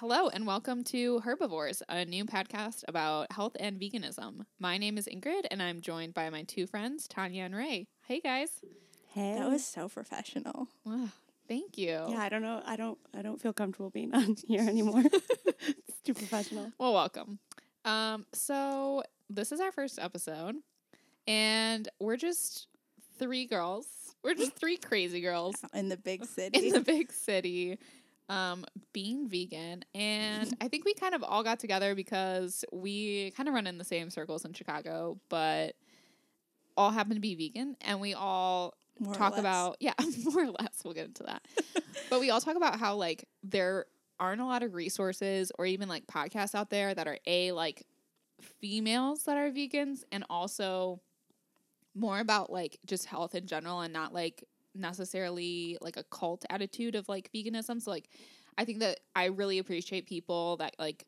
Hello and welcome to Herbivores, a new podcast about health and veganism. My name is Ingrid and I'm joined by my two friends, Tania and Ray. Hey guys. Hey. That was so professional. Ugh, thank you. yeah, I don't know. I don't I don't feel comfortable being on here anymore. it's too professional. Well, welcome. Um, so this is our first episode, and we're just three girls. We're just three crazy girls In the big city. in the big city, um, being vegan. And I think we kind of all got together because we kind of run in the same circles in Chicago, but all happen to be vegan, and we all More talk about yeah more or less we'll get into that but we all talk about how like there aren't a lot of resources or even like podcasts out there that are a like females that are vegans and also more about like just health in general and not like necessarily like a cult attitude of like veganism so like i think that i really appreciate people that like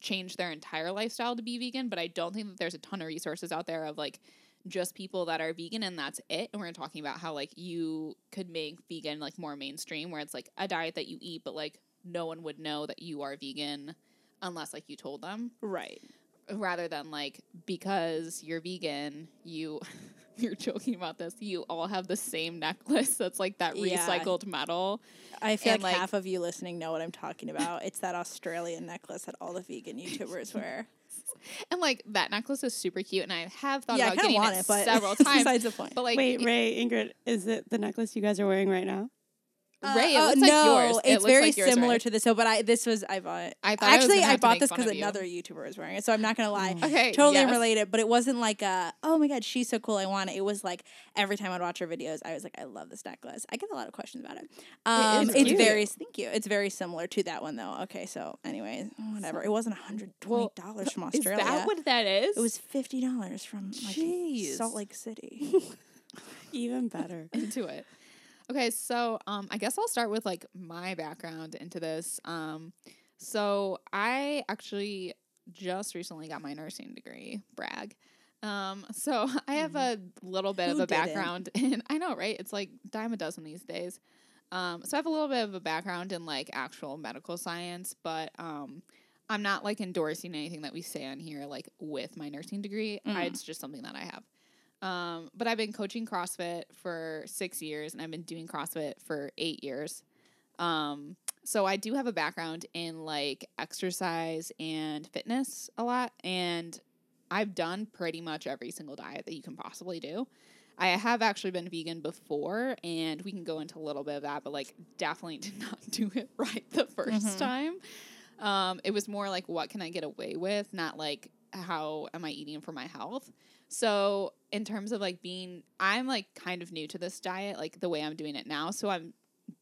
change their entire lifestyle to be vegan but i don't think that there's a ton of resources out there of like just people that are vegan and that's it. And we're talking about how like you could make vegan like more mainstream where it's like a diet that you eat, but like no one would know that you are vegan unless like you told them. Right. Rather than like because you're vegan, you you're joking about this, you all have the same necklace that's like that Yeah. recycled metal. I feel like, like- half of you listening know what I'm talking about. It's that Australian necklace that all the vegan YouTubers wear. And like that necklace is super cute and I have thought yeah, about getting want it, it, but several times. besides the point. But like Wait, Ray, Ingrid, is it the necklace you guys are wearing right now? Ray, it Uh, like no, yours. It It's looks very like yours, similar Ray. to this. So, but I this was I bought. I thought actually gonna I, bought this because of you. another YouTuber was wearing it. So I'm not gonna lie. Okay, Totally yes. unrelated, but it wasn't like a oh my god she's so cool I want it. It was like every time I'd watch her videos I was like I love this necklace. I get a lot of questions about it. Um, is it's cute. very thank you. It's very similar to that one though. Okay, so anyways, whatever. It wasn't hundred twenty dollars from Is Australia. that what that is? it was fifty dollars from like Jeez. Salt Lake City. Even better. into it. Okay, so um, I guess I'll start with like my background into this. Um, so I actually just recently got my nursing degree. Brag. Um, so I have a little bit of a didn't? background in. I know, right? It's like dime a dozen these days. Um, so I have a little bit of a background in like actual medical science, but um, I'm not like endorsing anything that we say on here like with my nursing degree. I, Mm. it's just something that I have. Um, but I've been coaching CrossFit for six years and I've been doing CrossFit for eight years. Um, so I do have a background in like exercise and fitness a lot. And I've done pretty much every single diet that you can possibly do. I have actually been vegan before, and we can go into a little bit of that, but like definitely did not do it right the 1st Mhm. time. Um, it was more like, what can I get away with? Not like, how am I eating for my health? So, in terms of like being, I'm like kind of new to this diet, like the way I'm doing it now. So, I'm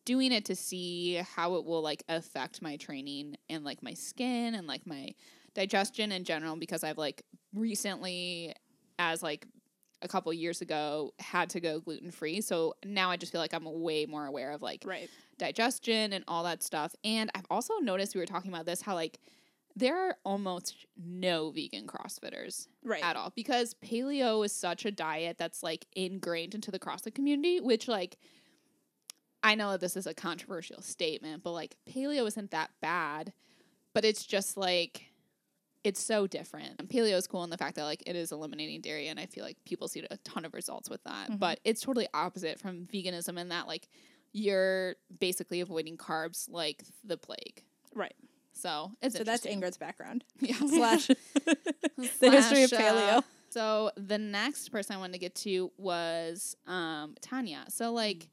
doing it to see how it will like affect my training and like my skin and like my digestion in general because I've like recently, as like a couple years ago, had to go gluten free. So now I just feel like I'm way more aware of like right. digestion and all that stuff. And I've also noticed we were talking about this how like there are almost no vegan CrossFitters Right. at all because paleo is such a diet that's like ingrained into the CrossFit community, which like I know that this is a controversial statement, but like paleo isn't that bad, but it's just like it's so different. And paleo is cool in the fact that like it is eliminating dairy, and I feel like people see a ton of results with that. Mhm. But it's totally opposite from veganism in that like you're basically avoiding carbs like the plague. Right. So it's So that's. Ingrid's background. Yeah. Slash the history of Slash, uh, paleo. so the next person I wanted to get to was um, Tania. So like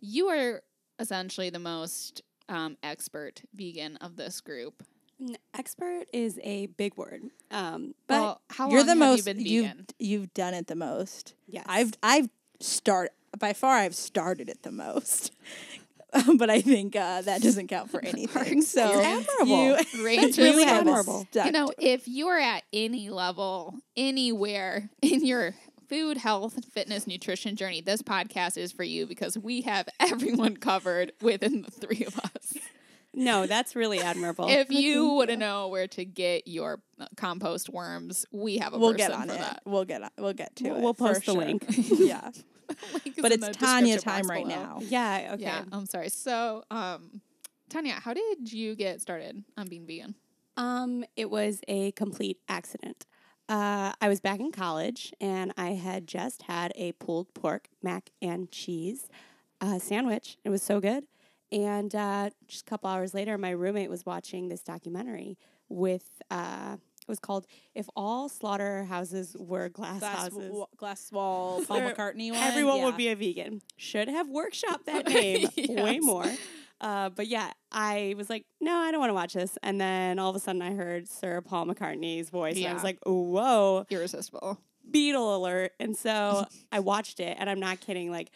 you are essentially the most um, expert vegan of this group. N- Expert is a big word. Um, but well, how You're long the have most you been you've vegan? you've done it the most. Yeah, I've I've start by far I've started it the most. but I think uh, that doesn't count for anything. So You're admirable. you- Rachel's really haven't admirable. you know, if you are at any level, anywhere in your food, health, fitness, nutrition journey, this podcast is for you because we have everyone covered within the three of us. no, that's really admirable. if you want to know where to get your uh, compost worms, we have a we'll person get on it. that. We'll get on, we'll get to We'll- it. we'll post the sure. link. yeah, but it's Tania time right below. now. yeah, okay. Yeah, I'm sorry. So, um, Tania, how did you get started on being vegan? Um, it was a complete accident. Uh, I was back in college and I had just had a pulled pork mac and cheese uh, sandwich. It was so good. And uh, just a couple hours later, my roommate was watching this documentary with, uh, it was called If All Slaughterhouses Were Glass, Glass, Houses. wa- glass wall, Paul McCartney one. Everyone yeah. would be a vegan. Should have workshopped that name way more. Uh, but yeah, I was like, no, I don't want to watch this. And then all of a sudden, I heard Sir Paul McCartney's voice, and I was like, whoa, Irresistible. Beatle alert! And so I watched it, and I'm not kidding. Like,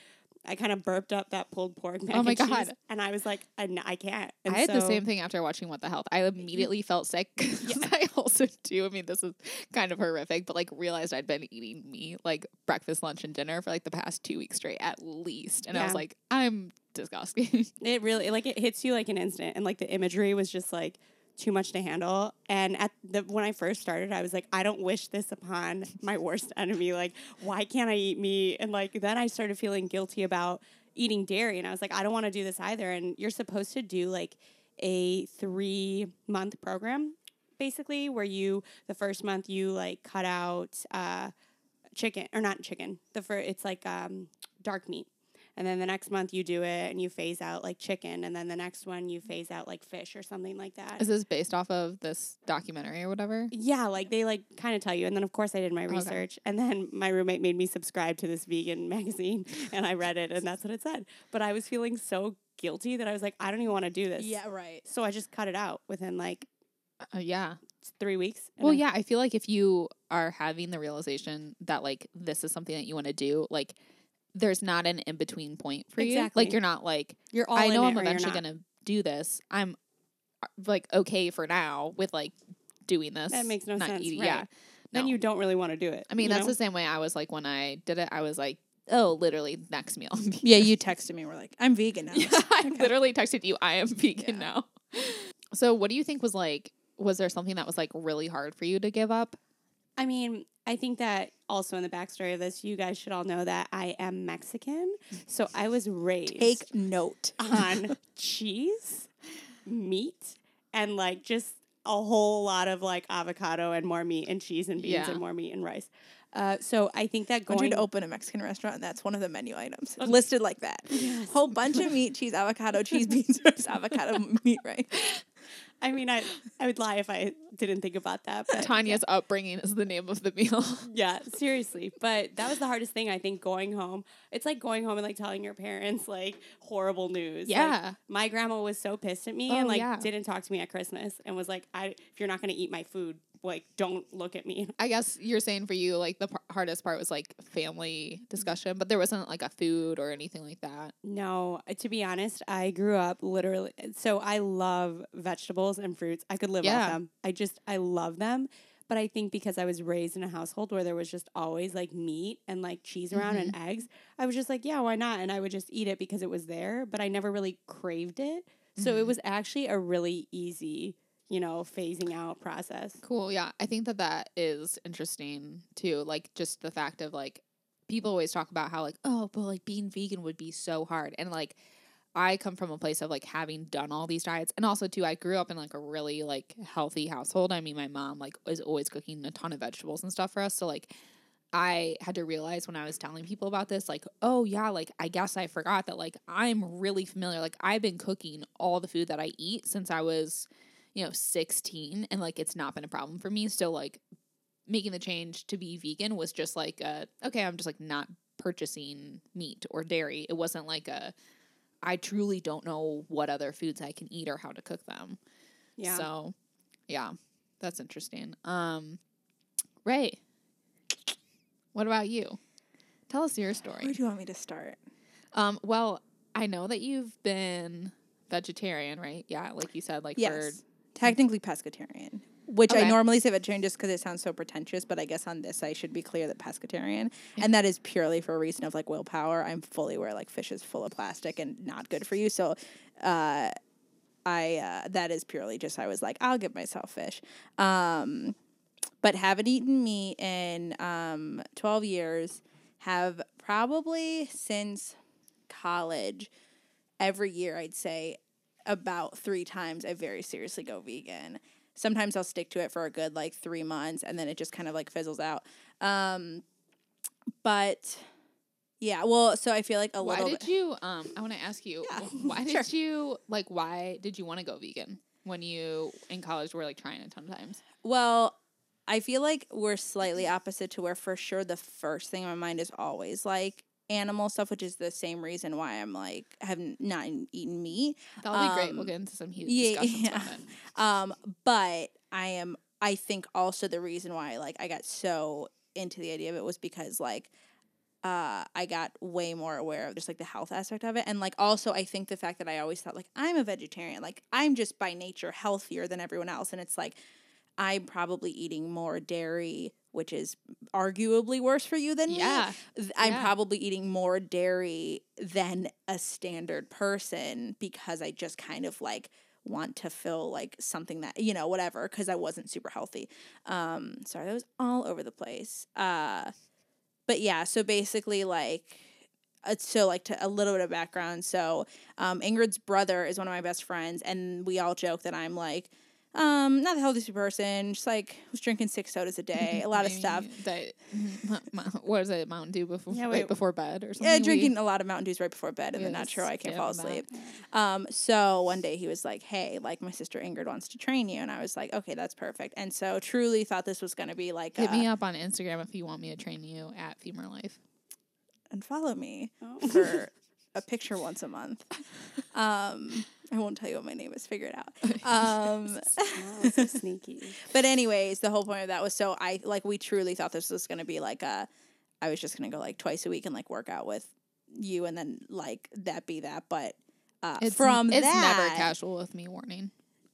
I kind of burped up that pulled pork mac Oh my and cheese, God. and I was like, I, n- I can't. And I had the same thing after watching What the Health. I immediately felt sick. 'cause I also do. I mean, this is kind of horrific, but like realized I'd been eating meat like breakfast, lunch, and dinner for like the past two weeks straight at least, and I was like, I'm disgusting. It really like it hits you like an instant, and like the imagery was just like too much to handle. And at the when I first started, I was like, I don't wish this upon my worst enemy. Like, why can't I eat meat? And like then I started feeling guilty about eating dairy, and I was like, I don't want to do this either. And you're supposed to do like a three month program, basically, where you the first month you like cut out uh, chicken or not chicken. The fir- it's like um, dark meat. And then the next month you do it and you phase out like chicken. And then the next one you phase out like fish or something like that. is this based off of this documentary or whatever? Yeah, like they like kind of tell you. And then of course I did my Okay. research. And then my roommate made me subscribe to this vegan magazine and I read it and that's what it said. But I was feeling so guilty that I was like, I don't even want to do this. Yeah, right. So I just cut it out within like Uh, yeah. three weeks. Well, I- yeah. I feel like if you are having the realization that like this is something that you want to do, like there's not an in between point for you. Like you're not like You're all I know I'm eventually gonna do this. I'm uh, like okay for now with like doing this. That makes no sense, eating- right. Yeah. Then you don't really want to do it. I mean, that's know? the same way I was like when I did it. I was like, oh, literally next meal. Yeah, you texted me. We're like, I'm vegan now. Yeah, I literally texted you, I am vegan Yeah. now. So, what do you think was like? Was there something that was like really hard for you to give up? I mean, I think that also in the backstory of this, you guys should all know that I am Mexican. So I was raised Take note. on cheese, meat, and like just a whole lot of like avocado and more meat and cheese and beans Yeah. and more meat and rice. Uh, so I think that I want you going to open a Mexican restaurant, and that's one of the menu items listed like that. Yes. Whole bunch of meat, cheese, avocado, cheese, beans, rice, avocado, meat, right? I mean, I I would lie if I didn't think about that. But Tania's upbringing is the name of the meal. yeah, seriously. But that was the hardest thing. I think going home. It's like going home and like telling your parents like horrible news. Like, Yeah. my grandma was so pissed at me Oh, and like yeah. didn't talk to me at Christmas and was like, "I if you're not going to eat my food, like don't look at me." I guess you're saying for you, like the par- hardest part was like family discussion, but there wasn't like a food or anything like that. No, uh, to be honest, I grew up literally. So I love vegetables and fruits. I could live Yeah. off them. I just I love them. But I think because I was raised in a household where there was just always like meat and like cheese around and eggs, I was just like, yeah, why not? And I would just eat it because it was there, but I never really craved it. So it was actually a really easy, you know, phasing out process. Cool. Yeah. I think that that is interesting too. Like just the fact of like people always talk about how like, oh, but like being vegan would be so hard. And like I come from a place of like having done all these diets. And also too, I grew up in like a really like healthy household. I mean, my mom like was always cooking a ton of vegetables and stuff for us. So like I had to realize when I was telling people about this, like, oh yeah, like I guess I forgot that like I'm really familiar. Like I've been cooking all the food that I eat since I was, you know, 16 and like it's not been a problem for me. So like making the change to be vegan was just like uh okay, I'm just like not purchasing meat or dairy. It wasn't like a I truly don't know what other foods I can eat or how to cook them. Yeah. So, yeah, that's interesting. Um, Ray, what about you? Tell us your story. Where do you want me to start? Um, well, I know that you've been vegetarian, right? Yeah, like you said, like Yes. Technically pescatarian, which I normally say vegetarian just because it sounds so pretentious, but I guess on this I should be clear that pescatarian, and that is purely for a reason of like willpower. I'm fully aware like fish is full of plastic and not good for you, so uh, I uh, that is purely just I was like I'll give myself fish, um, but haven't eaten meat in um, 12 years. Have probably since college every year I'd say about three times I very seriously go vegan. Sometimes I'll stick to it for a good like three months and then it just kind of like fizzles out. Um, but yeah, well, so I feel like a Why little Why did bit. you? Um, I want to ask you. Yeah, why sure. did you like? Why did you want to go vegan when you in college were like trying a ton of times? Well, I feel like we're slightly opposite to where for sure the first thing in my mind is always like animal stuff, which is the same reason why I'm like have not eaten meat. That'll be great. We'll Um, get into some huge yeah, discussions yeah. Um, but I am I think also the reason why like I got so into the idea of it was because like uh I got way more aware of just like the health aspect of it and like also I think the fact that I always thought like I'm a vegetarian like I'm just by nature healthier than everyone else and it's like I'm probably eating more dairy which is arguably worse for you than me Yeah. th- I'm Yeah. probably eating more dairy than a standard person because I just kind of like want to feel like something that you know whatever because I wasn't super healthy. Um, sorry, that was all over the place. Uh, but yeah, so basically like. Uh, so like to a little bit of background so um, ingrid's brother is one of my best friends and we all joke that i'm like um not the healthiest person just like was drinking six sodas a day a lot of stuff That, what is it? Mountain Dew before Yeah, right before bed or something? Yeah, We- drinking a lot of Mountain Dews right before bed, and then not Yes, sure I can't fall asleep. Um, so one day he was like, "Hey, like my sister Ingrid wants to train you," and I was like, "Okay, that's perfect." And so truly thought this was gonna be like, Hit uh, me up on Instagram if you want me to train you at Femur Life. and follow me Oh. for a picture once a month. Um, I won't tell you what my name is. Figure it out. Um, Wow, so sneaky. but anyways, the whole point of that was so I like we truly thought this was gonna be like a I was just gonna go like twice a week and like work out with you and then like that be that. But uh, It's from it's that, never casual with me. Warning.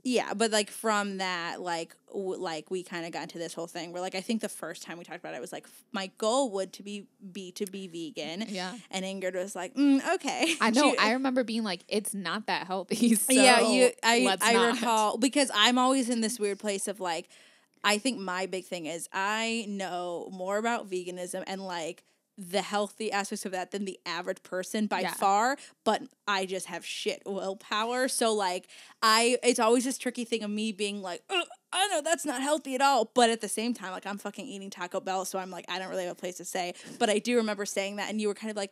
Yeah, but like from that, like w- like we kind of got into this whole thing where like I think the first time we talked about it was like f- my goal would to be be to be vegan, Yeah. and Ingrid was like, mm, okay, I know. I remember being like, it's not that healthy. So yeah, you. I I not. recall because I'm always in this weird place of like, I think my big thing is I know more about veganism and like the healthy aspects of that than the average person by Yeah. far, but I just have shit willpower. So like I it's always this tricky thing of me being like, "Ugh, I know that's not healthy at all. But at the same time, like I'm fucking eating Taco Bell, so I'm like, I don't really have a place to say. But I do remember saying that and you were kind of like,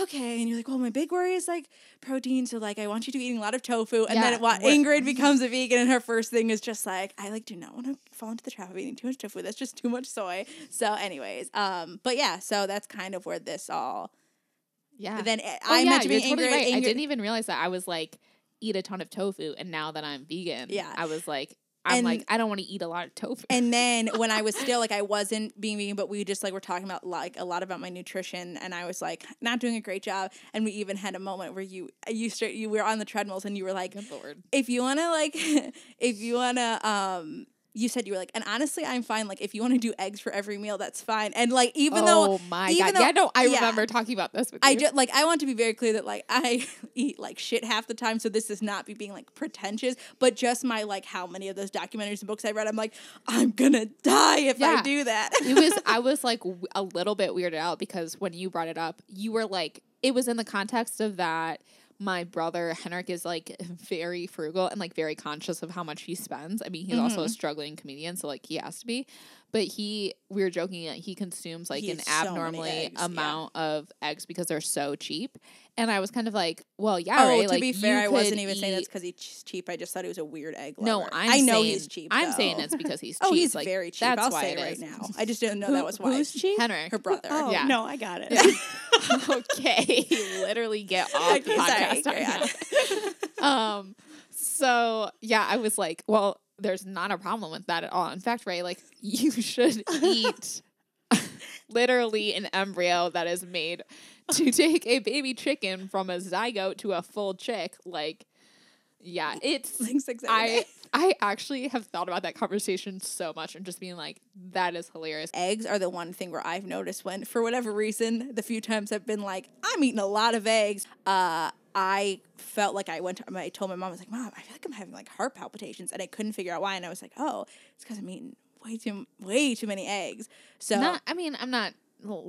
okay. And you're like, well, my big worry is like protein. So like I want you to be eating a lot of tofu. And Yeah, then what Ingrid becomes a vegan and her first thing is just like, I like do not want to fall into the trap of eating too much tofu. That's just too much soy. So anyways, um, but yeah, so that's kind of where this all Yeah. then I oh, yeah, meant to be totally Ingrid, right. I didn't even realize that I was like eat a ton of tofu, and now that I'm vegan, Yeah. I was like, I'm And- like, I don't want to eat a lot of tofu. And then when I was still like I wasn't being vegan, but we just like were talking about like a lot about my nutrition, and I was like not doing a great job. And we even had a moment where you you straight you were on the treadmills and you were like, if you want to like, if you want to um. You said you were like, and honestly, I'm fine. Like, if you want to do eggs for every meal, that's fine. And like, even though oh my god, though- yeah, no, I yeah. remember talking about this with I just like I want to be very clear that like I eat like shit half the time, so this is not be being like pretentious, but just my like how many of those documentaries and books I read, I'm like I'm gonna die if I do that. it was I was like w- a little bit weirded out because when you brought it up, you were like it was in the context of that my brother Henrik is like very frugal and like very conscious of how much he spends. I mean, he's also Mm-hmm. a struggling comedian, so like he has to be. But he we were joking that he consumes like He an eats so abnormally yeah. amount of eggs because they're so cheap. And I was kind of like, well, yeah, oh, right. to like, be fair, I wasn't even saying that's because he's cheap. I just thought he was a weird egg No. I'm I know saying, he's cheap. I'm saying though. it's because he's cheap. oh, he's like, very cheap. That's I'll why say it right is. now. I just didn't know Who- that was why. Who's cheap? Henrik. Her brother. Oh, Yeah. no, I got it. okay, literally get off the sorry, podcast now. um, so yeah, I was like, well, there's not a problem with that at all. In fact, Ray, like you should eat literally an embryo that is made to take a baby chicken from a zygote to a full chick. Like, yeah, it's Like six I. I actually have thought about that conversation so much and just being like, that is hilarious. eggs are the one thing where I've noticed when, for whatever reason, the few times I've been like, I'm eating a lot of eggs, uh, I felt like I went to, I told my mom, I was like, Mom, I feel like I'm having like heart palpitations. And I couldn't figure out why. And I was like, oh, it's because I'm eating way too, way too many eggs. So, Not, I mean, I'm not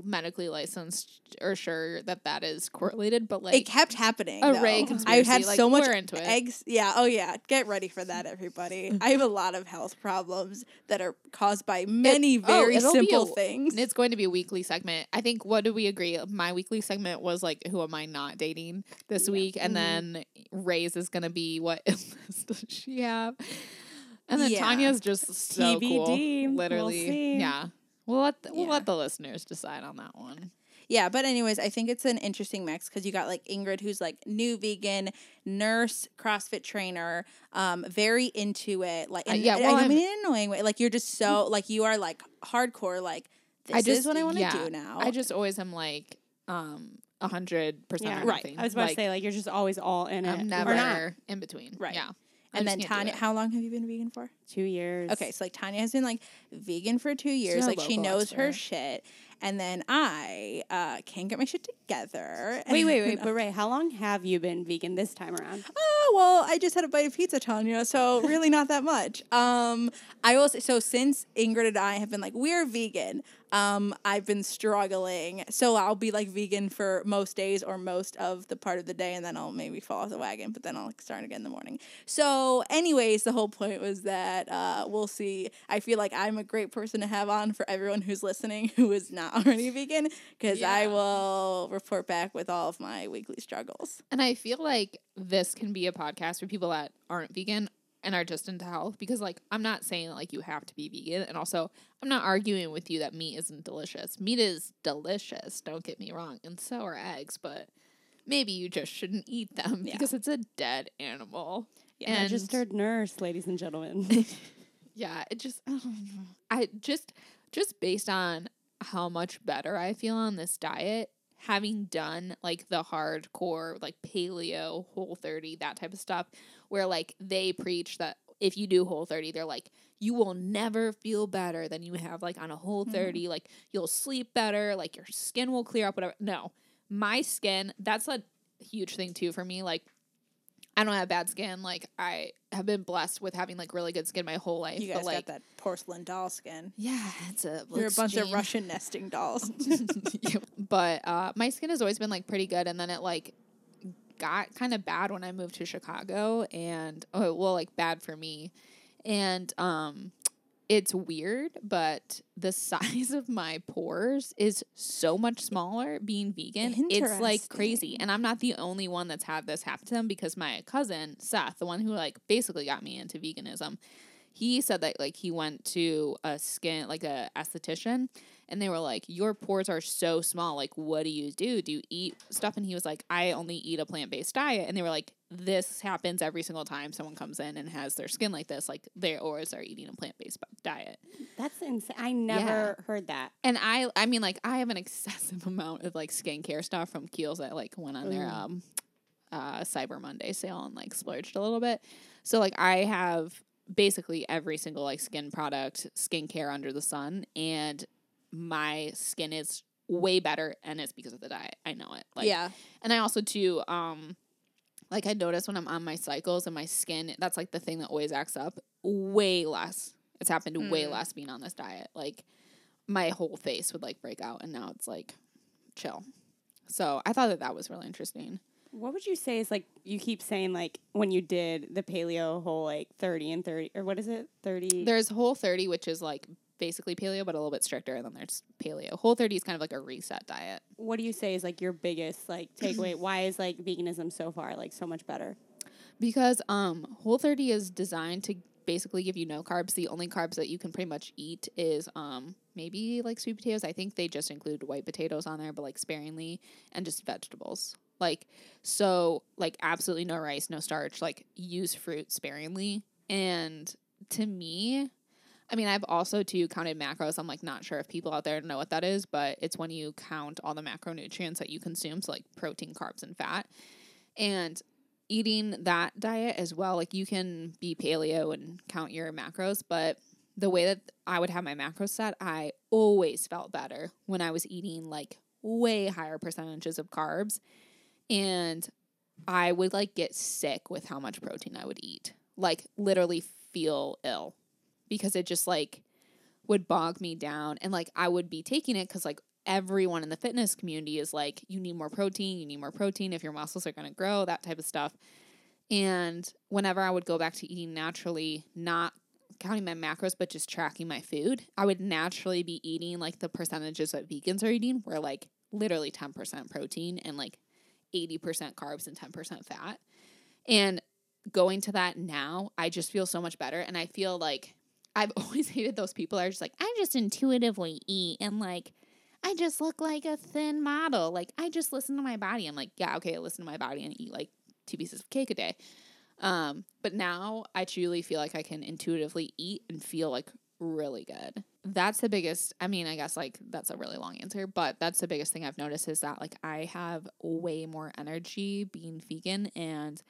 medically licensed or sure that that is correlated, but like it kept happening. a though. Ray I conspiracy, had like, so much into it. eggs. Yeah. Oh yeah. Get ready for that, everybody. Mm-hmm. I have a lot of health problems that are caused by many oh, very be simple a- things. it's going to be a weekly segment. I think what do we agree? My weekly segment was like who am I not dating this week? And mm-hmm. then Ray's is gonna be what illness does she have? And then Yeah. Tania's just so cool. TBD. We'll Literally. see. Yeah. We'll let the, we'll Yeah. let the listeners decide on that one. Yeah, but anyways, I think it's an interesting mix because you got like Ingrid, who's like new vegan, nurse, CrossFit trainer, um, very into it. Like, Uh, and yeah, I- well, I I'm- mean, in an annoying way. Like, you're just so like you are like hardcore. Like, this is what I want to yeah, do now. I just always am like um a hundred percent Yeah. on Right. I was about like, to say like you're just always all in it. I'm or never not. in between. Right. Yeah. I and then Tania, how long have you been vegan for? Two years. Okay, so like Tania has been like vegan for two years. a like she local knows her shit. And then I uh, can't get my shit together. Wait, wait, wait. And, But Ray, how long have you been vegan this time around? Oh well, I just had a bite of pizza, Tania. So really, not that much. Um, I will say so. Since Ingrid and I have been like we're vegan, um, I've been struggling. So I'll be like vegan for most days or most of the part of the day, and then I'll maybe fall off the wagon. But then I'll like, start again in the morning. So, anyways, the whole point was that uh, we'll see. I feel like I'm a great person to have on for everyone who's listening who is not already vegan, because I will report back with all of my weekly struggles. And I feel like this can be a podcast for people that aren't vegan and are just into health because like I'm not saying that like you have to be vegan and also I'm not arguing with you that meat isn't delicious. Meat is delicious, don't get me wrong, and so are eggs, but maybe you just shouldn't eat them Yeah. because it's a dead animal. Yeah, and Registered nurse, ladies and gentlemen. yeah, it just I don't know. I just just based on how much better I feel on this diet, having done like the hardcore like paleo, whole 30, that type of stuff where like they preach that if you do whole 30, they're like you will never feel better than you have like on a whole 30, like you'll sleep better, like your skin will clear up whatever. No. My skin, that's a huge thing too for me like I don't have bad skin. Like I have been blessed with having like really good skin my whole life. You guys but like got that porcelain doll skin. yeah, it's a You're a bunch of. Russian nesting dolls. But uh, my skin has always been like pretty good, and then it like got kind of bad when I moved to Chicago, and oh well, like bad for me, and um, it's weird, but the size of my pores is so much smaller being vegan. It's like crazy, and I'm not the only one that's had this happen to them because my cousin Seth, the one who like basically got me into veganism, he said that like he went to a skin like a esthetician and they were like your pores are so small like what do you do? Do you eat stuff? And he was like i only eat a plant-based diet. And they were like this happens every single time someone comes in and has their skin like this like they always are eating a plant-based diet. That's insane. I never heard that. and i i mean like i have an excessive amount of like skincare stuff from kiehl's that like went on their um uh cyber monday sale and like splurged a little bit. So like i have basically every single like skin product skincare under the sun and my skin is way better and it's because of the diet. I know it like yeah. and i also too um like i notice when i'm on my cycles and my skin that's like the thing that always acts up way less. It's happened way Mm. less being on this diet. Like my whole face would like break out and now it's like chill. So i thought that that was really interesting What would you say is like you keep saying like when you did the paleo whole like thirty and thirty or what is it thirty? there's whole 30 which is like basically paleo but a little bit stricter and then there's paleo whole 30 is kind of like a reset diet what do you say is like your biggest like takeaway? Why is like veganism so far like so much better? because um whole 30 is designed to basically give you no carbs the only carbs that you can pretty much eat is um maybe like sweet potatoes i think they just include white potatoes on there but like sparingly and just vegetables like so like absolutely no rice no starch like use fruit sparingly and to me I mean, I've also too counted macros. I'm like not sure if people out there know what that is, but it's when you count all the macronutrients that you consume, so like protein, carbs, and fat. And eating that diet as well, like you can be paleo and count your macros, but the way that I would have my macros set, I always felt better when I was eating like way higher percentages of carbs. And I would like get sick with how much protein I would eat. Like literally feel ill because it just like would bog me down and like I would be taking it cuz like everyone in the fitness community is like, you need more protein, you need more protein if your muscles are going to grow, that type of stuff. And whenever I would go back to eating naturally, not counting my macros, but just tracking my food, I would naturally be eating like the percentages that vegans are eating, where like literally 10% protein and like 80% carbs and 10% fat. And going to that now, I just feel so much better. And I feel like I've always hated those people that are just like, I just intuitively eat and like, I just look like a thin model. Like, I just listen to my body. I'm like, yeah, okay, I listen to my body and eat like two pieces of cake a day. Um, but now I truly feel like I can intuitively eat and feel like really good. That's the biggest, I mean, I guess like that's a really long answer, but that's the biggest thing I've noticed is that like I have way more energy being vegan and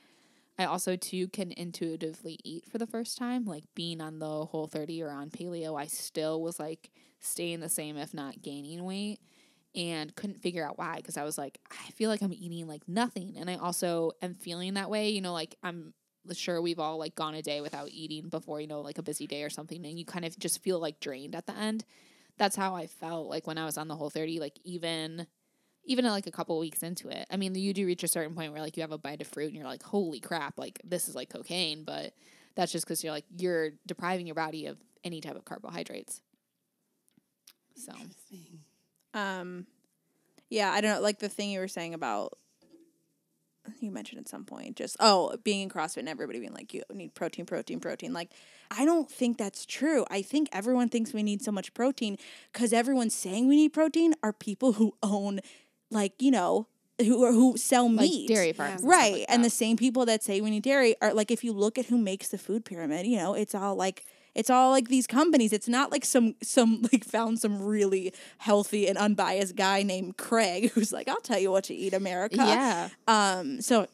I also too can intuitively eat for the first time. Like being on the whole 30 or on paleo, I still was like staying the same if not gaining weight and couldn't figure out why because I was like I feel like I'm eating like nothing and I also am feeling that way, you know, like I'm sure we've all like gone a day without eating before, you know, like a busy day or something and you kind of just feel like drained at the end. That's how I felt like when I was on the whole 30 like even even like a couple weeks into it. I mean, you do reach a certain point where like you have a bite of fruit and you're like, holy crap, like this is like cocaine. But that's just because you're like, you're depriving your body of any type of carbohydrates. So, Um, yeah, I don't know. Like the thing you were saying about you mentioned at some point, just oh, being in CrossFit and everybody being like, you need protein, protein, protein. Like, I don't think that's true. I think everyone thinks we need so much protein because everyone's saying we need protein are people who own, like you know, who who sell like meat, dairy farms. and stuff right? like and the same people that say we need dairy are like, if you look at who makes the food pyramid, you know, it's all like it's all like these companies. It's not like some some like found some really healthy and unbiased guy named Craig who's like, I'll tell you what to eat, America. yeah. Um. So,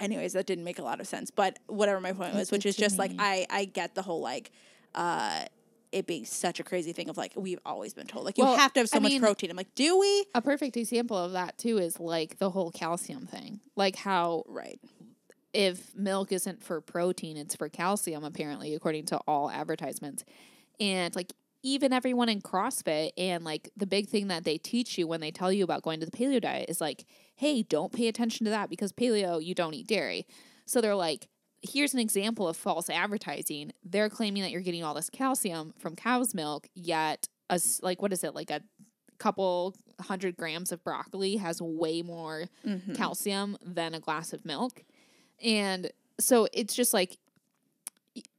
anyways, that didn't make a lot of sense. But whatever my point was, which is just like. I I get the whole like, uh, it being such a crazy thing of like we've always been told like you Well, have to have so I much mean- protein. I'm like, do we? A perfect example of that too is like the whole calcium thing. Like how Right. If milk isn't for protein, it's for calcium, apparently, according to all advertisements. And like even everyone in CrossFit and like the big thing that they teach you when they tell you about going to the paleo diet is like, hey, don't pay attention to that because paleo, you don't eat dairy. So they're like, here's an example of false advertising. They're claiming that you're getting all this calcium from cow's milk, yet a like what is it, like a couple hundred grams of broccoli has way more Mm-hmm. calcium than a glass of milk. And so it's just like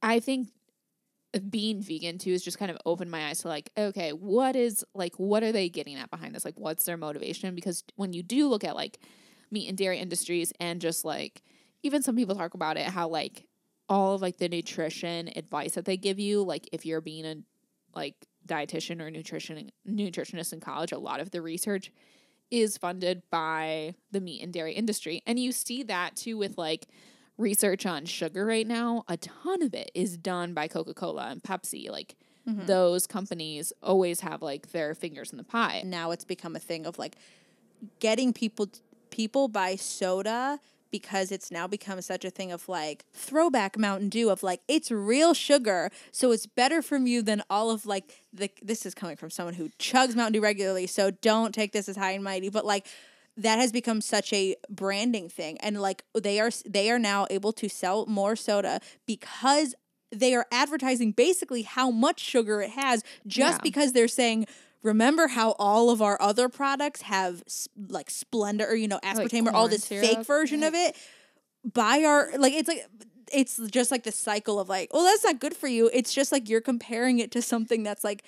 I think being vegan too is just kind of opened my eyes to like, okay, what is like what are they getting at behind this? Like what's their motivation? Because when you do look at like meat and dairy industries and just like even some people talk about it, how like all of like the nutrition advice that they give you, like if you're being a like dietitian or nutrition nutritionist in college, a lot of the research is funded by the meat and dairy industry. And you see that too with like research on sugar right now. A ton of it is done by Coca Cola and Pepsi. Like mm-hmm. those companies always have like their fingers in the pie. now it's become a thing of like getting people people buy soda because it's now become such a thing of like throwback Mountain Dew of like it's real sugar, so it's better for you than all of like the this is coming from someone who chugs Mountain Dew regularly, so don't take this as high and mighty, but like that has become such a branding thing and like they are they are now able to sell more soda because they are advertising basically how much sugar it has just Yeah. because they're saying remember how all of our other products have like Splenda or you know aspartame or all this syrup. fake version of it? Buy our like it's like it's just like the cycle of like oh that's not good for you. It's just like you're comparing it to something that's like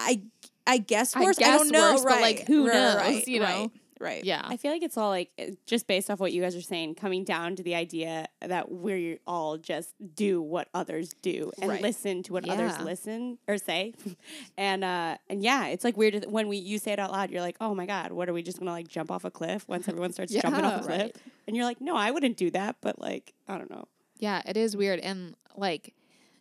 i i guess worse. I, guess don't know worse, but, right. like, who right, knows, right, you know? right, right Yeah. I feel like it's all like uh, just based off what you guys are saying, coming down to the idea that we all just do what others do and Right. listen to what others listen or say, and uh, and yeah, it's like weird when we you say it out loud. You're like, oh my god, what are we just gonna like jump off a cliff once everyone starts jumping off a cliff? Right. And you're like, no, I wouldn't do that, but like I don't know. Yeah, it is weird and like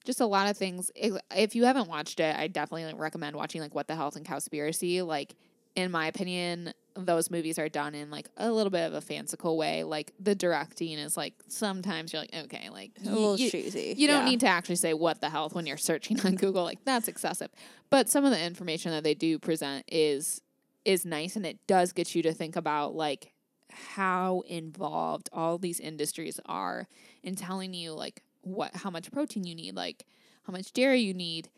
just a lot of things. If, if you haven't watched it, I definitely recommend watching like What the Health and Cowspiracy. Like in my opinion, those movies are done in like a little bit of a fanciful way. Like the directing is like sometimes you're like okay, like a little you, cheesy you don't yeah. need to actually say what the health when you're searching on Google. Like that's excessive. But some of the information that they do present is is nice and it does get you to think about like how involved all these industries are in telling you like what how much protein you need, like how much dairy you need.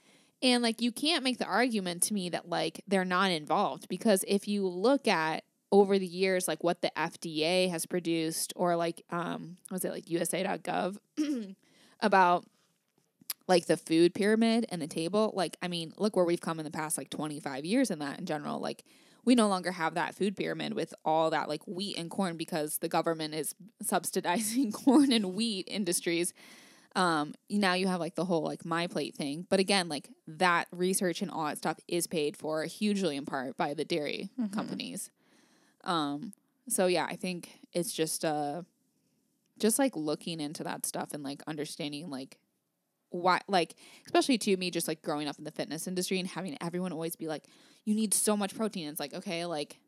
And like you can't make the argument to me that like they're not involved because if you look at over the years like what the FDA has produced or like um was it like usa.gov about like the food pyramid and the table like i mean look where we've come in the past like 25 years in that in general. Like we no longer have that food pyramid with all that like wheat and corn because the government is subsidizing corn and wheat industries um now you have like the whole like my plate thing. But again like that research and all that stuff is paid for hugely in part by the dairy companies. Um so yeah i think it's just uh just like looking into that stuff and like understanding like why like especially to me just like growing up in the fitness industry and having everyone always be like you need so much protein. It's like okay like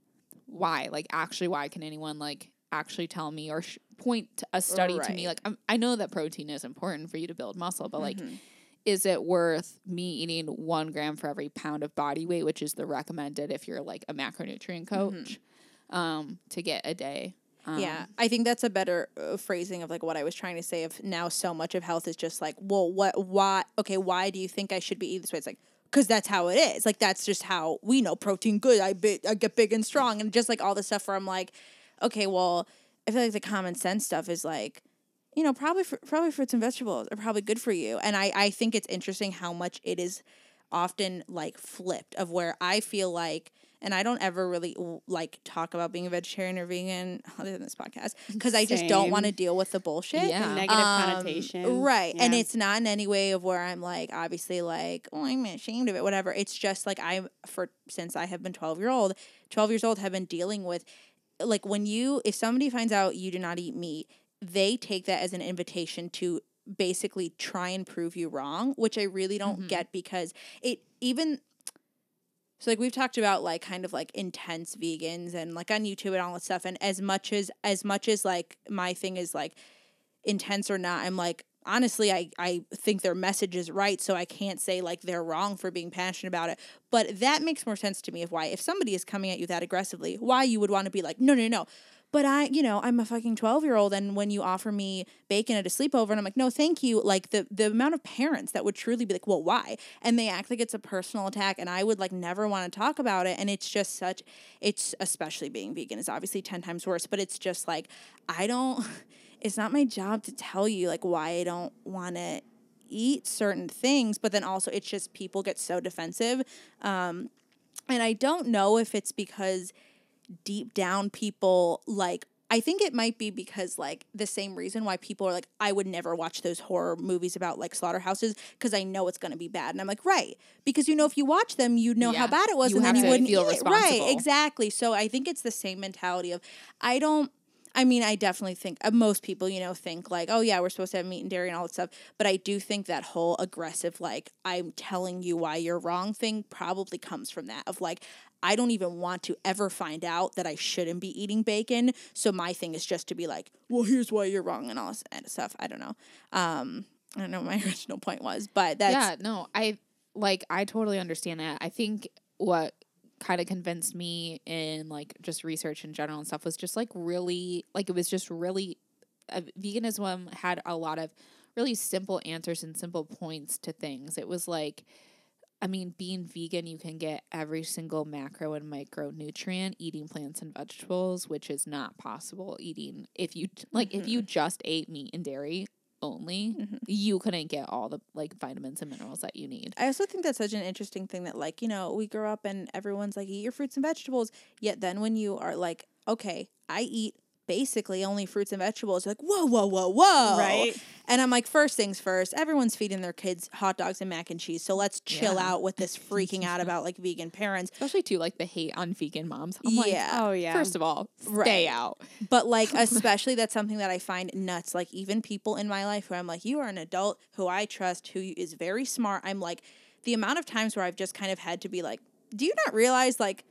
why? Like actually why can anyone like actually tell me or sh- point a study to me like I'm, i know that protein is important for you to build muscle but like Mhm. is it worth me eating one gram for every pound of body weight which is the recommended if you're like a macronutrient coach um to get a day um, yeah, I think that's a better uh, phrasing of like what I was trying to say. Of now, so much of health is just like, well, what, why? Okay, why do you think I should be eating this way? It's like because that's how it is. Like that's just how we know protein good. I big, I get big and strong, and just like all the stuff where I'm like, okay, well, I feel like the common sense stuff is like, you know, probably fr- probably fruits and vegetables are probably good for you, and I I think it's interesting how much it is often like flipped of where I feel like and I don't ever really like talk about being a vegetarian or vegan other than this podcast because I just don't want to deal with the bullshit. Yeah. The negative Um, connotation. Right. And it's not in any way of where I'm like obviously like, oh, I'm ashamed of it, whatever. It's just like I for since I have been 12 year old, 12 years old have been dealing with like when you if somebody finds out you do not eat meat, they take that as an invitation to basically try and prove you wrong, which I really don't Mhm. get because it even so like we've talked about like kind of like intense vegans and like on YouTube and all that stuff and as much as as much as like my thing is like intense or not, I'm like honestly I I think their message is right so I can't say like they're wrong for being passionate about it. But that makes more sense to me of why if somebody is coming at you that aggressively, why you would want to be like no no no. But I, you know, I'm a fucking 12 year old, and when you offer me bacon at a sleepover, and I'm like, no, thank you. Like the the amount of parents that would truly be like, well, why? And they act like it's a personal attack, and I would like never want to talk about it. And it's just such, it's especially being vegan is obviously 10 times worse, but it's just like, I don't, it's not my job to tell you like why I don't want to eat certain things, but then also it's just people get so defensive. Um, and I don't know if it's because deep down people like I think it might be because like the same reason why people are like I would never watch those horror movies about like slaughterhouses because I know it's going to be bad and I'm like right because you know if you watch them you'd know how bad it was You and then you wouldn't feel eat it. right exactly so I think it's the same mentality of I don't I mean, I definitely think uh, most people, you know, think like, oh yeah, we're supposed to have meat and dairy and all that stuff. But I do think that whole aggressive, like, I'm telling you why you're wrong thing probably comes from that of like, I don't even want to ever find out that I shouldn't be eating bacon. So my thing is just to be like, well, here's why you're wrong and all this of stuff. I don't know. Um, I don't know what my original point was, but that's yeah, no, I like I totally understand that. I think what kind of convinced me in like just research in general and stuff was just like really like it was just really uh, veganism had a lot of really simple answers and simple points to things. It was like I mean, being vegan, you can get every single macro and micronutrient eating plants and vegetables, which is not possible eating if you like if you just ate meat and dairy only, Mhm. you couldn't get all the like vitamins and minerals that you need. I also think that's such an interesting thing that like, you know, we grow up and everyone's like eat your fruits and vegetables, yet then when you are like, okay, I eat basically only fruits and vegetables, like, whoa, whoa, whoa, whoa. Right. And I'm like, first things first, everyone's feeding their kids hot dogs and mac and cheese. So let's chill Yeah. out with this freaking out about like vegan parents. Especially too like the hate on vegan moms. I'm like, Yeah. Oh yeah. first of all, Right. stay out. But like, especially that's something that I find nuts. Like, even people in my life who I'm like, you are an adult who I trust, who is very smart. I'm like, the amount of times where I've just kind of had to be like, do you not realize like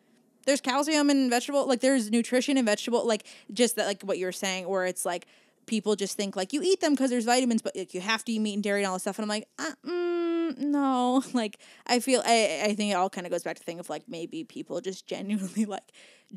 there's calcium in vegetable, like there's nutrition in vegetable, like just that, like what you were saying, where it's like people just think like you eat them because there's vitamins, but like you have to eat meat and dairy and all this stuff. And I'm like, uh, mm, no. Like I feel I I think it all kind of goes back to thing of like maybe people just genuinely like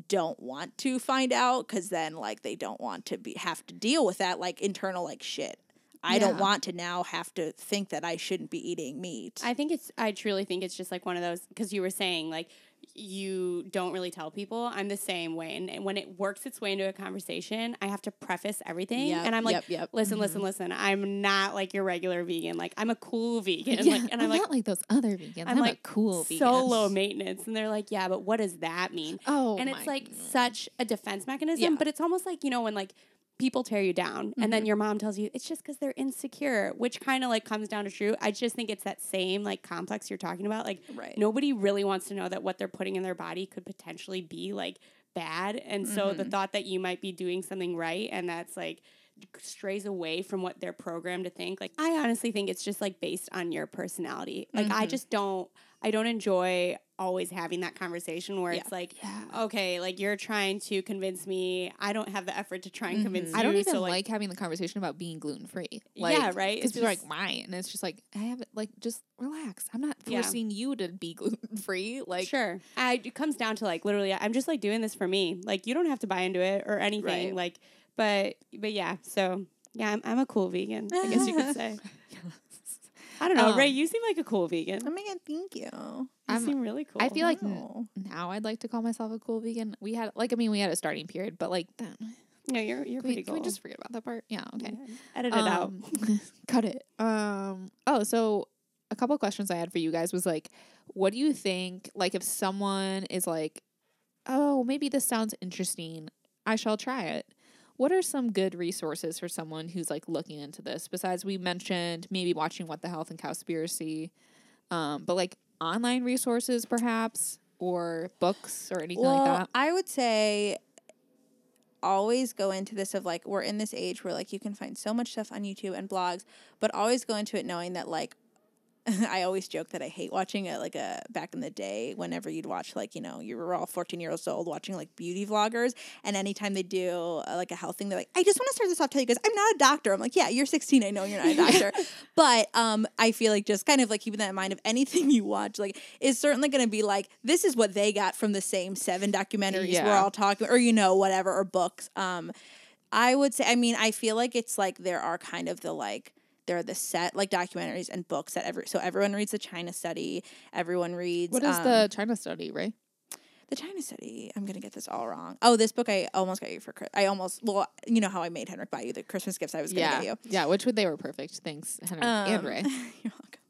don't want to find out because then like they don't want to be have to deal with that like internal like shit. I don't want to now have to think that I shouldn't be eating meat. I think it's. I truly think it's just like one of those because you were saying like you don't really tell people. I'm the same way, and, and when it works its way into a conversation, I have to preface everything, Yep, and I'm like, yep, yep. listen, listen, mm-hmm. listen. I'm not like your regular vegan. Like I'm a cool vegan. Yeah, like, and I'm, I'm like, not like those other vegans. I'm, I'm like like cool vegan. so low maintenance, and they're like, yeah, but what does that mean? Oh, and it's like goodness. such a defense mechanism, Yeah. but it's almost like you know when like people tear you down and Mm-hmm. then your mom tells you it's just because they're insecure which kind of like comes down to true i just think it's that same like complex you're talking about like Right. nobody really wants to know that what they're putting in their body could potentially be like bad and so Mm-hmm. the thought that you might be doing something right and that's like strays away from what they're programmed to think like i honestly think it's just like based on your personality like Mm-hmm. i just don't i don't enjoy always having that conversation where Yeah. it's like Yeah. okay like you're trying to convince me i don't have the effort to try and convince you Mm-hmm. I don't even so, like, having the conversation about being gluten free. Yeah, right? Because It's people are just- like, why? And it's just like, I have it. Like, just relax. I'm not Yeah. forcing you to be gluten free. Like, sure I, it comes down to like literally i'm just like doing this for me like you don't have to buy into it or anything Right. like but but yeah so yeah i'm, I'm a cool vegan i guess you could say i don't know Um, ray you seem like a cool vegan oh my god, thank you. you I'm- seem really cool I feel like n- Wow. now I'd like to call myself a cool vegan. We had, like, I mean, we had a starting period, but like, then, no you're you're can, we, pretty can cool we just forget about that part? Yeah, okay. Yeah. edit it out Um, cut it. Um. Oh, so a couple questions I had for you guys was like, what do you think? Like, if someone is like, oh, maybe this sounds interesting, I shall try it. What are some good resources for someone who's like looking into this? Besides, we mentioned maybe watching What the Health and Cowspiracy, um, but like online resources perhaps, or books or anything well, like that. I would say always go into this of like we're in this age where like you can find so much stuff on YouTube and blogs, but always go into it knowing that like I always joke that I hate watching it like a back in the day whenever you'd watch like you know you were all 14 years old watching like beauty vloggers and anytime they do uh, like a health thing they're like I just want to start this off tell you guys I'm not a doctor. I'm like yeah you're 16 I know you're not a doctor. But um I feel like just kind of like keeping that in mind of anything you watch like is certainly going to be like this is what they got from the same seven documentaries we're all talking or you know whatever or books. Um I would say I mean I feel like it's like there are kind of the like there are the set like documentaries and books that every so everyone reads the China study everyone reads What is um, the China study, right? the China study I'm gonna get this all wrong oh this book I almost got you for I almost well you know how I made Henrik buy you the Christmas gifts I was gonna Yeah, get you yeah. Which would they were perfect. Thanks, Henry and Um, Ray. you're welcome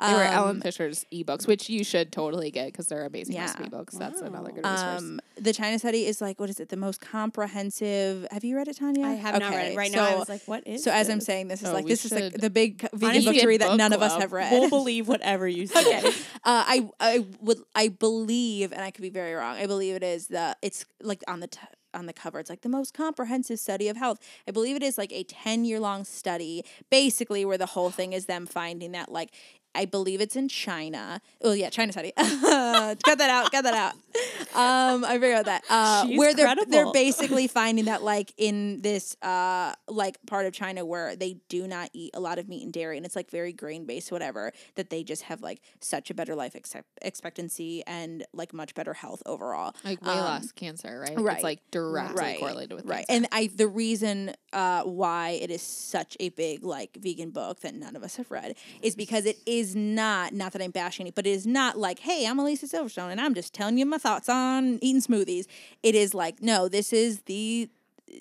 They were Um, Ellen Fisher's ebooks, which you should totally get because they're amazing Yeah. recipe books. That's another good resource. Um, the China study is like what is it? The most comprehensive. Have you read it, Tania? i have not read it right now i so- was like what is so as I'm saying, this is Oh, like we this is like the big vegan honestly book to read that book none of us have read. we'll believe whatever you say uh, I I would I believe, and I could be very wrong. I believe it is the it's like on the t- on the cover. It's like the most comprehensive study of health. I believe it is like a ten year long study, basically where the whole thing is them finding that like. I believe it's in China. Oh yeah, China study. cut that out. Cut that out. Um, I figured that uh, where they're they're basically finding that like in this uh like part of China where they do not eat a lot of meat and dairy and it's like very grain based whatever that they just have like such a better life expect- expectancy and like much better health overall. like way um, less cancer, right? right. It's like directly right correlated with right cancer. and i the reason uh why it is such a big like vegan book that none of us have read is because it is not not that i'm bashing it but it is not like hey i'm Alicia Silverstone and i'm just telling you my thoughts on eating smoothies it is like no this is the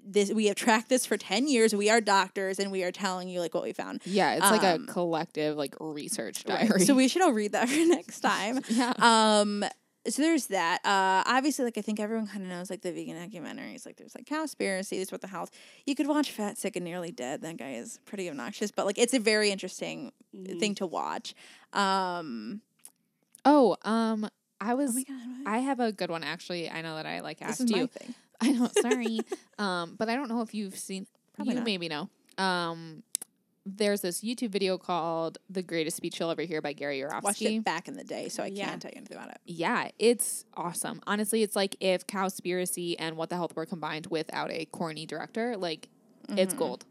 this we have tracked this for 10 years we are doctors and we are telling you like what we found yeah, it's like a um, collective like research Right. diary. So we should all read that for next time. Yeah. Um. So there's that. Uh. Obviously, like I think everyone kind of knows like the vegan documentaries. Like there's like Cowspiracy. There's What the Health. You could watch Fat, Sick, and Nearly Dead. That guy is pretty obnoxious, but like it's a very interesting Mm-hmm. thing to watch. Um. oh, um, I Oh was. my god. I have a good one actually. I know that I like asked you. I know. Sorry. um, but I don't know if you've seen. Probably you not. maybe know. Um, there's this YouTube video called "The Greatest Speech You'll Ever Hear" by Gary Yourofsky. Watched it back in the day, so I Yeah. can't tell you anything about it. Yeah, it's awesome. Honestly, it's like if Cowspiracy and What the Health were combined without a corny director. Like it's gold.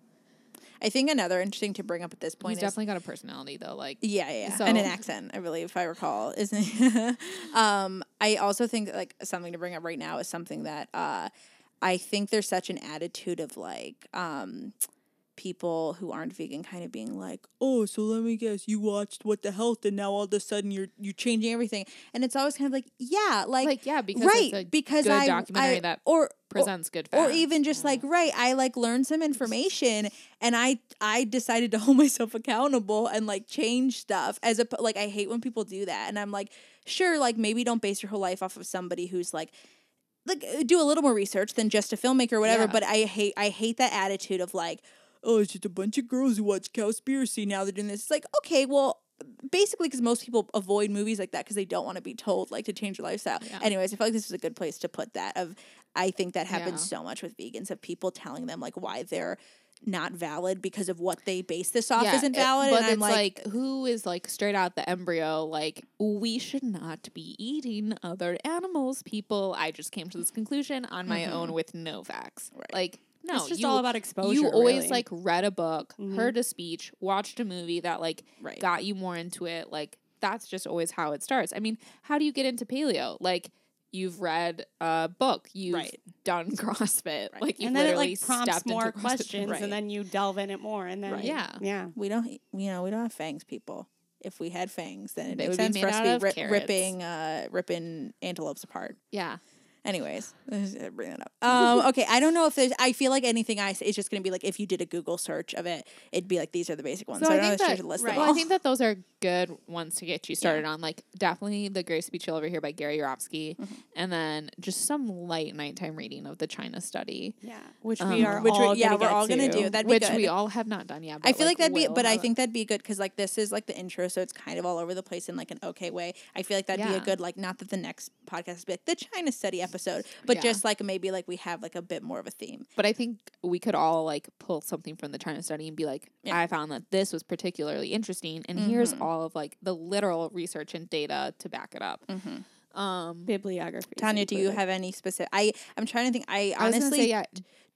I think another interesting to bring up at this He's point is definitely got a personality though. Like Yeah, yeah. So- and an accent, I believe, if I recall, isn't it? um, I also think like something to bring up right now is something that uh, I think there's such an attitude of like um, people who aren't vegan kind of being like, oh, so let me guess, you watched What the Health, and now all of a sudden you're you're changing everything, and it's always kind of like, yeah, like, like yeah, because right, it's a because good I, documentary I that or presents good facts. or even just like right i like learned some information and i i decided to hold myself accountable and like change stuff as a like i hate when people do that and i'm like sure like maybe don't base your whole life off of somebody who's like like uh, do a little more research than just a filmmaker or whatever Yeah. but i hate i hate that attitude of like oh it's just a bunch of girls who watch cowspiracy now they're doing this it's like okay well basically because most people avoid movies like that because they don't want to be told like to change their lifestyle Yeah. anyways i feel like this is a good place to put that of i think that happens Yeah. so much with vegans of people telling them like why they're not valid because of what they base this off isn't it- valid but and i'm it's like, like, who is like straight out the embryo like we should not be eating other animals people i just came to this conclusion on my own mm-hmm. with no facts Right. like no it's just you, all about exposure. you always really. like read a book Mhm. heard a speech watched a movie that like Right. got you more into it like that's just always how it starts i mean how do you get into paleo like You've read a book. You've Right. done CrossFit. Right. Like you've and then it literally like prompts stepped more into questions, Right. and then you delve in it more, and then Right. Yeah. yeah. we don't you know we don't have fangs people if we had fangs then it They makes would sense be for us to be ri- ripping uh ripping antelopes apart Yeah. Anyways, bring that up. Um, okay, I don't know if there's. I feel like anything I say is just going to be like if you did a Google search of it, it'd be like these are the basic ones. So So, I I don't think know if that list right. them well. I think that those are good ones to get you started on. Like definitely the Greatest Speech over here by Gary Yourofsky, Mm-hmm. and then just some light nighttime reading of the China study, Yeah, which Um, we are which all we, yeah, gonna we're get all gonna do. That'd be which good. we all have not done yet. I feel like, that'd be, will but I think that'd be good because like this is like the intro, so it's kind of all over the place in like an okay way. I feel like that'd be a good like not that the next podcast is be like the China study episode, but Yeah. just like maybe like we have like a bit more of a theme. But I think we could all like pull something from the China study and be like, Yeah. I found that this was particularly interesting, and here's Mhm. all of like the literal research and data to back it up. Um, bibliography. Tania, do you have any specific? I I'm trying to think. I I was honestly say yeah.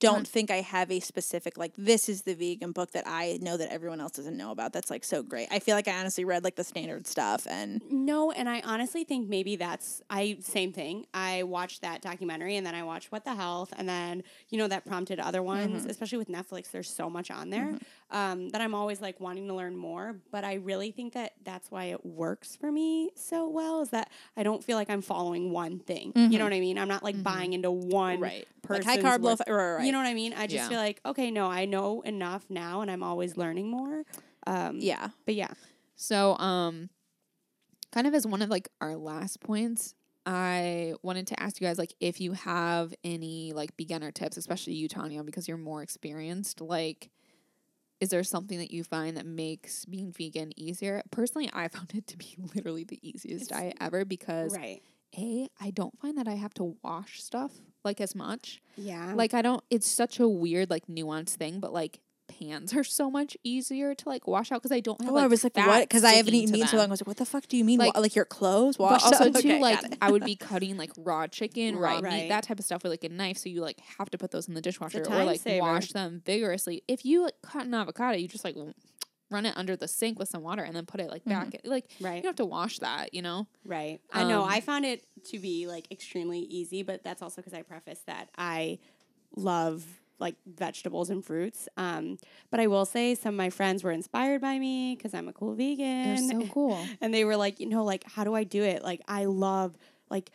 Don't Ton- think I have a specific like this is the vegan book that I know that everyone else doesn't know about. That's like so great. I feel like I honestly read like the standard stuff and No, and I honestly think maybe that's I same thing. I watched that documentary and then I watched What the Health and then you know that prompted other ones, mm-hmm. especially with Netflix. There's so much on there mm-hmm. um, that I'm always like wanting to learn more. But I really think that that's why it works for me so well is that I don't feel like I'm following one thing. You know what I mean? I'm not like buying into one right like high carb low. Right, right. You know what I mean? I just Yeah. feel like okay, no, I know enough now, and I'm always learning more. Um, yeah. but yeah, So, um, kind of as one of like our last points, I wanted to ask you guys like if you have any like beginner tips, especially you, Tania, because you're more experienced. Like, is there something that you find that makes being vegan easier? Personally, I found it to be literally the easiest diet ever because right. a I don't find that I have to wash stuff like as much. Yeah. Like I don't. It's such a weird like nuanced thing, but like pans are so much easier to like wash out because I don't have. Oh, like, I was like, fat what? Because I haven't eaten meat so long. I was like, what the fuck do you mean? Like- Like, like your clothes But washed? also too, like. I would be cutting like raw chicken, raw Right. meat, Right. that type of stuff with like a knife. So you like have to put those in the dishwasher or like saver. wash them vigorously. If you like cut an avocado, you just like run it under the sink with some water and then put it like back. Like you right. don't have to wash that, you know. Right. I know. Um, I found it to be like extremely easy, but that's also because I preface that I love like vegetables and fruits. Um, but I will say some of my friends were inspired by me because I'm a cool vegan. They're so cool. and they were like, you know, like, how do I do it? Like, I love like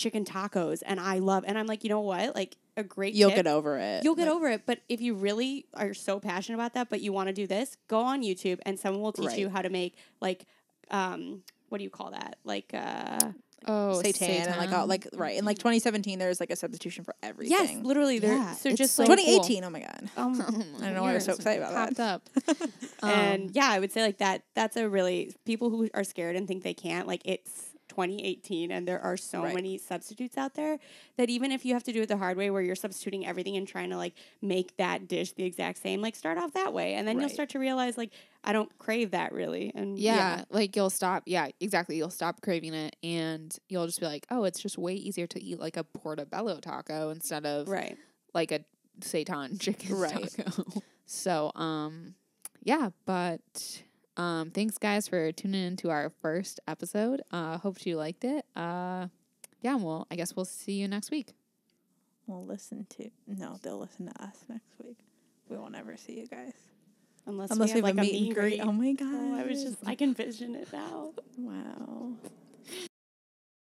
chicken tacos and I love, and I'm like, you know what? Like, a great You'll tip- get over it. You'll get Like, over it, but if you really are so passionate about that, but you want to do this, go on YouTube and someone will teach Right. you how to make like um what do you call that? Like uh Oh, Seitan and like all, like right in like 2017 there's like a substitution for everything. yes, literally there. Yeah, so just so like 2018. Oh my god. um, I don't know why we're so excited about that. popped up. Um, and yeah, I would say like that. That's a really people who are scared and think they can't. Like it's 2018, and there are so Right. many substitutes out there that even if you have to do it the hard way, where you're substituting everything and trying to like make that dish the exact same, like start off that way, and then you'll start to realize like I don't crave that really. And yeah, like you'll stop. Yeah, exactly. You'll stop craving it, and you'll just be like, oh, it's just way easier to eat like a portobello taco instead of right. like a seitan chicken Right. taco. So um yeah, but um thanks guys for tuning in to our first episode. Uh hope you liked it. Uh yeah, well, I guess we'll see you next week. We'll listen to no, they'll listen to us next week. We won't ever see you guys Unless, unless we we have have like a meet and greet. Oh my god! Oh, I was just I can vision it now. wow.